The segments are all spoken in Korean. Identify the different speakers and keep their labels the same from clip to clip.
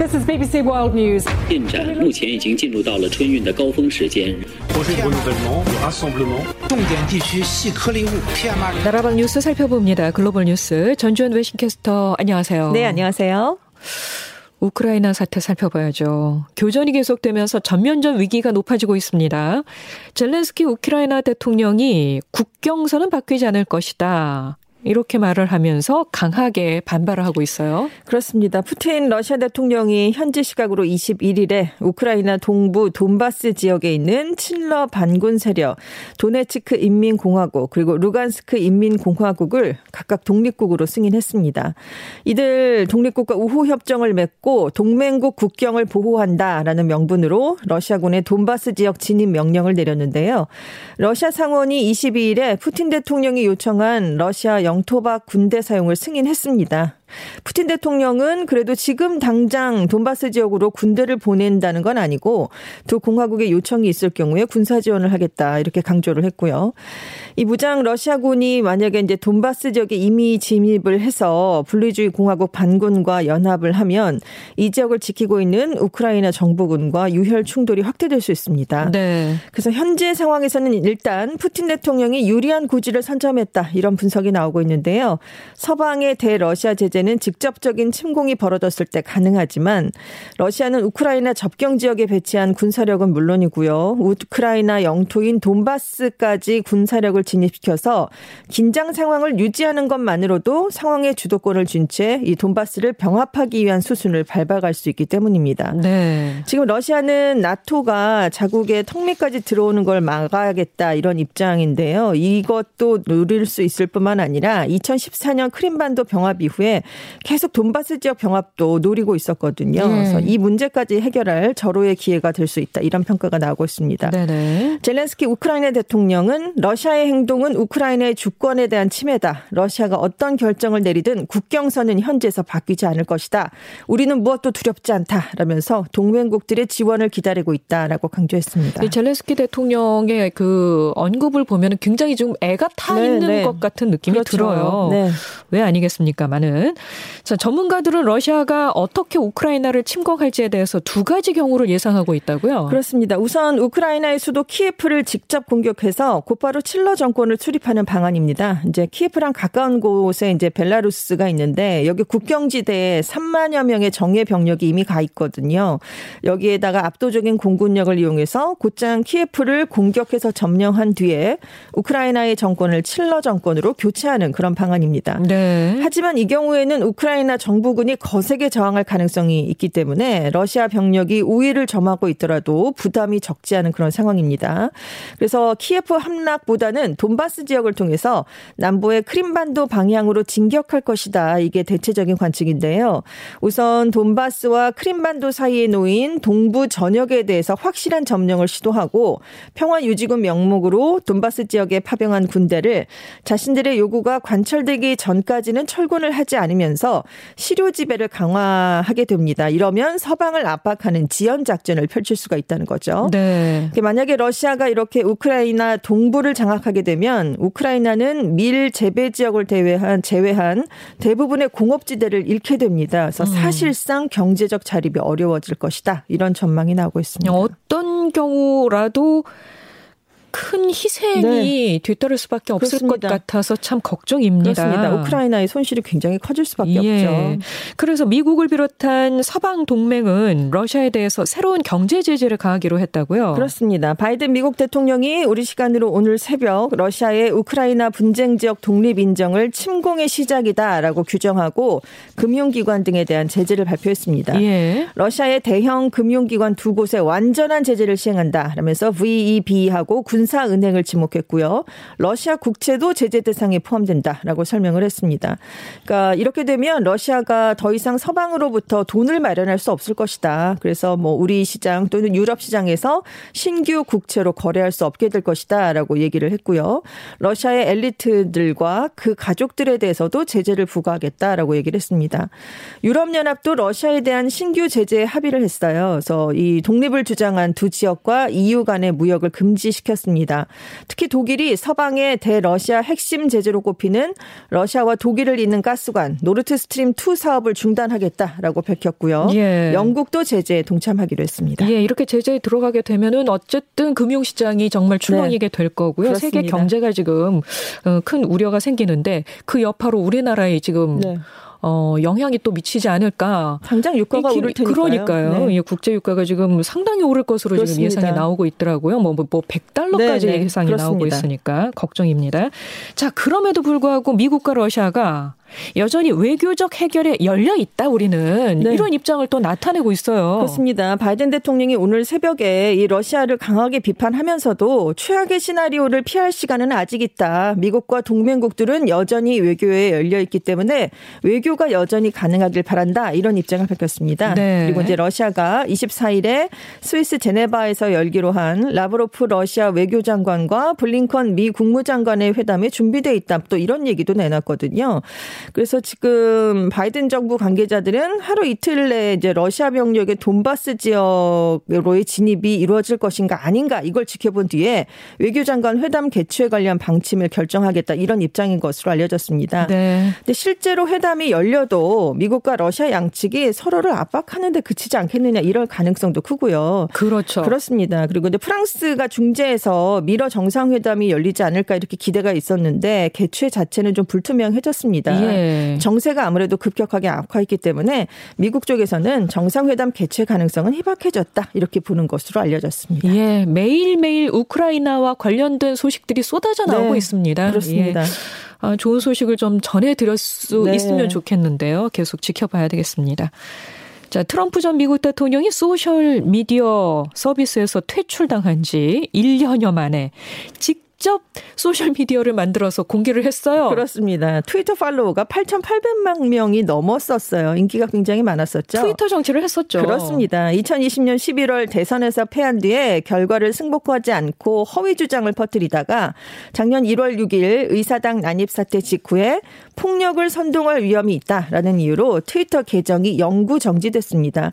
Speaker 1: This is BBC World News.
Speaker 2: 进展目前已经进入到了春运的高峰时间。
Speaker 3: 重点地区细颗粒物 PM2.5
Speaker 4: 나라방 뉴스 살펴봅니다. 글로벌 뉴스 전주현 외신캐스터 안녕하세요.
Speaker 5: 네, 안녕하세요.
Speaker 4: 우크라이나 사태 살펴봐야죠. 교전이 계속되면서 전면전 위기가 높아지고 있습니다. 젤렌스키 우크라이나 대통령이 국경선은 바뀌지 않을 것이다. 이렇게 말을 하면서 강하게 반발을 하고 있어요.
Speaker 5: 그렇습니다. 푸틴 러시아 대통령이 현지 시각으로 21일에 우크라이나 동부 돈바스 지역에 있는 친러 반군 세력 도네츠크 인민공화국 그리고 루간스크 인민공화국을 각각 독립국으로 승인했습니다. 이들 독립국과 우호 협정을 맺고 동맹국 국경을 보호한다라는 명분으로 러시아군의 돈바스 지역 진입 명령을 내렸는데요. 러시아 상원이 22일에 푸틴 대통령이 요청한 러시아 영토박 군대 사용을 승인했습니다. 푸틴 대통령은 그래도 지금 당장 돈바스 지역으로 군대를 보낸다는 건 아니고 두 공화국의 요청이 있을 경우에 군사 지원을 하겠다 이렇게 강조를 했고요. 이 무장 러시아군이 만약에 이제 돈바스 지역에 이미 진입을 해서 분리주의 공화국 반군과 연합을 하면 이 지역을 지키고 있는 우크라이나 정부군과 유혈 충돌이 확대될 수 있습니다.
Speaker 4: 네.
Speaker 5: 그래서 현재 상황에서는 일단 푸틴 대통령이 유리한 고지를 선점했다 이런 분석이 나오고 있는데요. 서방의 대러시아 제재 는 직접적인 침공이 벌어졌을 때 가능하지만 러시아는 우크라이나 접경 지역에 배치한 군사력은 물론이고요. 우크라이나 영토인 돈바스까지 군사력을 진입시켜서 긴장 상황을 유지하는 것만으로도 상황의 주도권을 준채이 돈바스를 병합하기 위한 수순을 밟아갈 수 있기 때문입니다.
Speaker 4: 네.
Speaker 5: 지금 러시아는 나토가 자국의 턱밑까지 들어오는 걸 막아야겠다 이런 입장인데요. 이것도 누릴 수 있을 뿐만 아니라 2014년 크림반도 병합 이후에 계속 돈바스 지역 병합도 노리고 있었거든요.
Speaker 4: 네.
Speaker 5: 그래서 이 문제까지 해결할 절호의 기회가 될 수 있다 이런 평가가 나오고 있습니다.
Speaker 4: 네네.
Speaker 5: 젤렌스키 우크라이나 대통령은 러시아의 행동은 우크라이나의 주권에 대한 침해다. 러시아가 어떤 결정을 내리든 국경선은 현지에서 바뀌지 않을 것이다. 우리는 무엇도 두렵지 않다라면서 동맹국들의 지원을 기다리고 있다라고 강조했습니다.
Speaker 4: 이 젤렌스키 대통령의 그 언급을 보면 굉장히 좀 애가 타
Speaker 5: 네,
Speaker 4: 있는
Speaker 5: 네.
Speaker 4: 것 같은 느낌이
Speaker 5: 그렇죠.
Speaker 4: 들어요.
Speaker 5: 네.
Speaker 4: 왜 아니겠습니까만은. 자, 전문가들은 러시아가 어떻게 우크라이나를 침공할지에 대해서 두 가지 경우를 예상하고 있다고요?
Speaker 5: 그렇습니다. 우선 우크라이나의 수도 키예프를 직접 공격해서 곧바로 칠러 정권을 수립하는 방안입니다. 이제 키예프랑 가까운 곳에 이제 벨라루스가 있는데 여기 국경지대에 3만여 명의 정예 병력이 이미 가 있거든요. 여기에다가 압도적인 공군력을 이용해서 곧장 키예프를 공격해서 점령한 뒤에 우크라이나의 정권을 칠러 정권으로 교체하는 그런 방안입니다.
Speaker 4: 네.
Speaker 5: 하지만 이 경우에는 우크라이나 정부군이 거세게 저항할 가능성이 있기 때문에 러시아 병력이 우위를 점하고 있더라도 부담이 적지 않은 그런 상황입니다. 그래서 키예프 함락보다는 돈바스 지역을 통해서 남부의 크림반도 방향으로 진격할 것이다. 이게 대체적인 관측인데요. 우선 돈바스와 크림반도 사이에 놓인 동부 전역에 대해서 확실한 점령을 시도하고 평화 유지군 명목으로 돈바스 지역에 파병한 군대를 자신들의 요구가 관철되기 전까지는 철군을 하지 않 으면서 시료 지배를 강화하게 됩니다. 이러면 서방을 압박하는 지연 작전을 펼칠 수가 있다는 거죠.
Speaker 4: 네.
Speaker 5: 만약에 러시아가 이렇게 우크라이나 동부를 장악하게 되면 우크라이나는 밀 재배 지역을 제외한 제외한 대부분의 공업지대를 잃게 됩니다. 그래서 사실상 경제적 자립이 어려워질 것이다. 이런 전망이 나오고 있습니다.
Speaker 4: 어떤 경우라도 큰 희생이 뒤따를 수밖에 없을
Speaker 5: 네. 그렇습니다.
Speaker 4: 것 같아서 참 걱정입니다.
Speaker 5: 그렇습니다. 우크라이나의 손실이 굉장히 커질 수밖에
Speaker 4: 예.
Speaker 5: 없죠.
Speaker 4: 그래서 미국을 비롯한 서방 동맹은 러시아에 대해서 새로운 경제 제재를 가하기로 했다고요.
Speaker 5: 그렇습니다. 바이든 미국 대통령이 우리 시간으로 오늘 새벽 러시아의 우크라이나 분쟁 지역 독립 인정을 침공의 시작이다라고 규정하고 금융기관 등에 대한 제재를 발표했습니다.
Speaker 4: 예.
Speaker 5: 러시아의 대형 금융기관 두 곳에 완전한 제재를 시행한다. 라면서 VEB하고 군사 은행을 지목했고요. 러시아 국채도 제재 대상에 포함된다라고 설명을 했습니다. 그러니까 이렇게 되면 러시아가 더 이상 서방으로부터 돈을 마련할 수 없을 것이다. 그래서 뭐 우리 시장 또는 유럽 시장에서 신규 국채로 거래할 수 없게 될 것이다라고 얘기를 했고요. 러시아의 엘리트들과 그 가족들에 대해서도 제재를 부과하겠다라고 얘기를 했습니다. 유럽연합도 러시아에 대한 신규 제재에 합의를 했어요. 그래서 이 독립을 주장한 두 지역과 EU 간의 무역을 금지시켰습니다. 했습니다. 특히 독일이 서방의 대러시아 핵심 제재로 꼽히는 러시아와 독일을 잇는 가스관 노르트 스트림 2 사업을 중단하겠다라고 밝혔고요. 예. 영국도 제재에 동참하기로 했습니다.
Speaker 4: 예, 이렇게 제재에 들어가게 되면은 어쨌든 금융 시장이 정말 출렁이게 네. 될 거고요. 그렇습니다. 세계 경제가 지금 어, 큰 우려가 생기는데 그 여파로 우리나라에 지금 네. 어, 영향이 또 미치지 않을까.
Speaker 5: 당장 유가가 오를 테니까요.
Speaker 4: 그러니까요. 네. 예, 국제 유가가 지금 상당히 오를 것으로 그렇습니다. 지금 예상이 나오고 있더라고요. 뭐, 뭐, 뭐 100달러까지 네, 네. 예상이 그렇습니다. 나오고 있으니까 걱정입니다. 자, 그럼에도 불구하고 미국과 러시아가 여전히 외교적 해결에 열려 있다 우리는 네. 이런 입장을 또 나타내고 있어요.
Speaker 5: 그렇습니다. 바이든 대통령이 오늘 새벽에 이 러시아를 강하게 비판하면서도 최악의 시나리오를 피할 시간은 아직 있다. 미국과 동맹국들은 여전히 외교에 열려 있기 때문에 외교가 여전히 가능하길 바란다. 이런 입장을 밝혔습니다. 네. 그리고 이제 러시아가 24일에 스위스 제네바에서 열기로 한 라브로프 러시아 외교장관과 블링컨 미 국무장관의 회담에 준비돼 있다. 또 이런 얘기도 내놨거든요. 그래서 지금 바이든 정부 관계자들은 하루 이틀 내에 이제 러시아 병력의 돈바스 지역으로의 진입이 이루어질 것인가 아닌가 이걸 지켜본 뒤에 외교장관 회담 개최에 관련 방침을 결정하겠다 이런 입장인 것으로 알려졌습니다. 네. 근데 실제로 회담이 열려도 미국과 러시아 양측이 서로를 압박하는데 그치지 않겠느냐 이럴 가능성도 크고요.
Speaker 4: 그렇죠.
Speaker 5: 그렇습니다. 그리고 이제 프랑스가 중재해서 미러 정상회담이 열리지 않을까 이렇게 기대가 있었는데 개최 자체는 좀 불투명해졌습니다. 예. 네. 정세가 아무래도 급격하게 악화했기 때문에 미국 쪽에서는 정상회담 개최 가능성은 희박해졌다 이렇게 보는 것으로 알려졌습니다.
Speaker 4: 예, 매일매일 우크라이나와 관련된 소식들이 쏟아져 나오고 네. 있습니다.
Speaker 5: 그렇습니다. 예.
Speaker 4: 아, 좋은 소식을 좀 전해드릴 수 네. 있으면 좋겠는데요. 계속 지켜봐야 되겠습니다. 자, 트럼프 전 미국 대통령이 소셜 미디어 서비스에서 퇴출당한 지 1년여 만에 직 직접 소셜 미디어를 만들어서 공개를 했어요.
Speaker 5: 그렇습니다. 트위터 팔로워가 8,800만 명이 넘었었어요. 인기가 굉장히 많았었죠.
Speaker 4: 트위터 정치를 했었죠.
Speaker 5: 그렇습니다. 2020년 11월 대선에서 패한 뒤에 결과를 승복하지 않고 허위 주장을 퍼뜨리다가 작년 1월 6일 의사당 난입 사태 직후에 폭력을 선동할 위험이 있다라는 이유로 트위터 계정이 영구 정지됐습니다.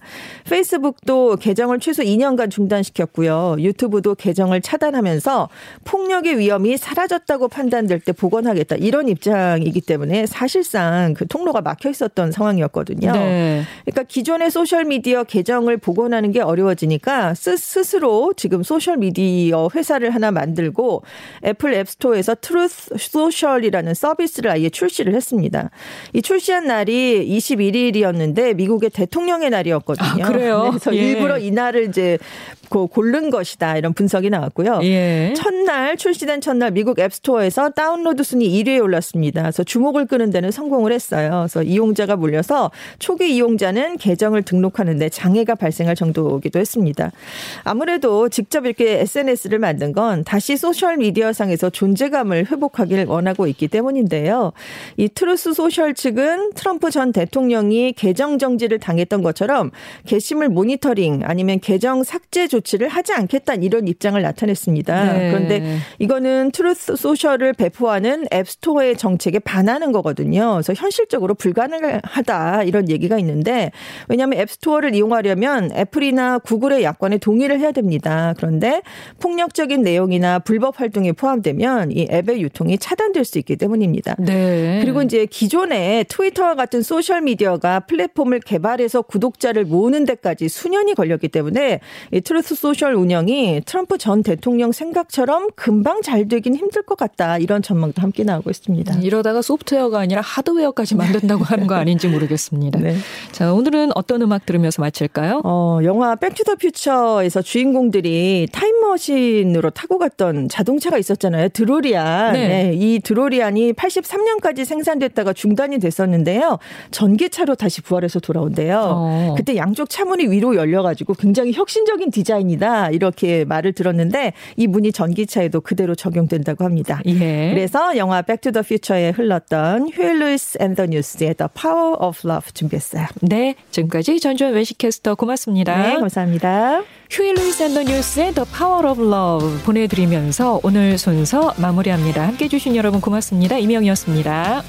Speaker 5: 페이스북도 계정을 최소 2년간 중단시켰고요. 유튜브도 계정을 차단하면서 폭력의 위험이 사라졌다고 판단될 때 복원하겠다 이런 입장이기 때문에 사실상 그 통로가 막혀 있었던 상황이었거든요. 네. 그러니까 기존의 소셜 미디어 계정을 복원하는 게 어려워지니까 스스로 지금 소셜 미디어 회사를 하나 만들고 애플 앱스토어에서 트루스 소셜이라는 서비스를 아예 출시를 했습니다. 이 출시한 날이 21일이었는데 미국의 대통령의 날이었거든요.
Speaker 4: 아, 그래요?
Speaker 5: 그래서 예. 일부러 이 날을 이제 고른 것이다 이런 분석이 나왔고요. 예. 첫날 출시 된 첫날 미국 앱스토어에서 다운로드 순위 1위에 올랐습니다. 그래서 주목을 끄는 데는 성공을 했어요. 그래서 이용자가 몰려서 초기 이용자는 계정을 등록하는데 장애가 발생할 정도이기도 했습니다. 아무래도 직접 이렇게 SNS를 만든 건 다시 소셜 미디어 상에서 존재감을 회복하기를 원하고 있기 때문인데요. 이 트루스 소셜 측은 트럼프 전 대통령이 계정 정지를 당했던 것처럼 게시물 모니터링 아니면 계정 삭제 조치를 하지 않겠다 이런 입장을 나타냈습니다. 네. 그런데 이 거는 트루스 소셜을 배포하는 앱스토어의 정책에 반하는 거거든요. 그래서 현실적으로 불가능하다 이런 얘기가 있는데 왜냐하면 앱스토어를 이용하려면 애플이나 구글의 약관에 동의를 해야 됩니다. 그런데 폭력적인 내용이나 불법 활동이 포함되면 이 앱의 유통이 차단될 수 있기 때문입니다. 네. 그리고 이제 기존에 트위터와 같은 소셜 미디어가 플랫폼을 개발해서 구독자를 모으는 데까지 수년이 걸렸기 때문에 이 트루스 소셜 운영이 트럼프 전 대통령 생각처럼 금방 잘 되긴 힘들 것 같다. 이런 전망도 함께 나오고 있습니다.
Speaker 4: 음, 이러다가 소프트웨어가 아니라 하드웨어까지 만든다고 하는 거 아닌지 모르겠습니다. 네. 자, 오늘은 어떤 음악 들으면서 마칠까요?
Speaker 5: 어, 영화 백투더 퓨처에서 주인공들이 타임머신으로 타고 갔던 자동차가 있었잖아요. 드로리안. 네. 네. 이 드로리안이 83년까지 생산됐다가 중단이 됐었는데요. 전기차로 다시 부활해서 돌아온대요. 어. 그때 양쪽 차문이 위로 열려가지고 굉장히 혁신적인 디자인 디자인이다 이렇게 말을 들었는데 이 문이 전기차에도 그대로 적용된다고 합니다. 예. 그래서 영화 백투더 퓨처에 흘렀던 Huey Lewis and the News의 The Power of Love 준비했어요.
Speaker 4: 네, 지금까지 전주현 외신캐스터 고맙습니다.
Speaker 5: 네, 감사합니다.
Speaker 4: Huey Lewis and the News의 The Power of Love 보내드리면서 오늘 순서 마무리합니다. 함께해 주신 여러분 고맙습니다. 이명이었습니다.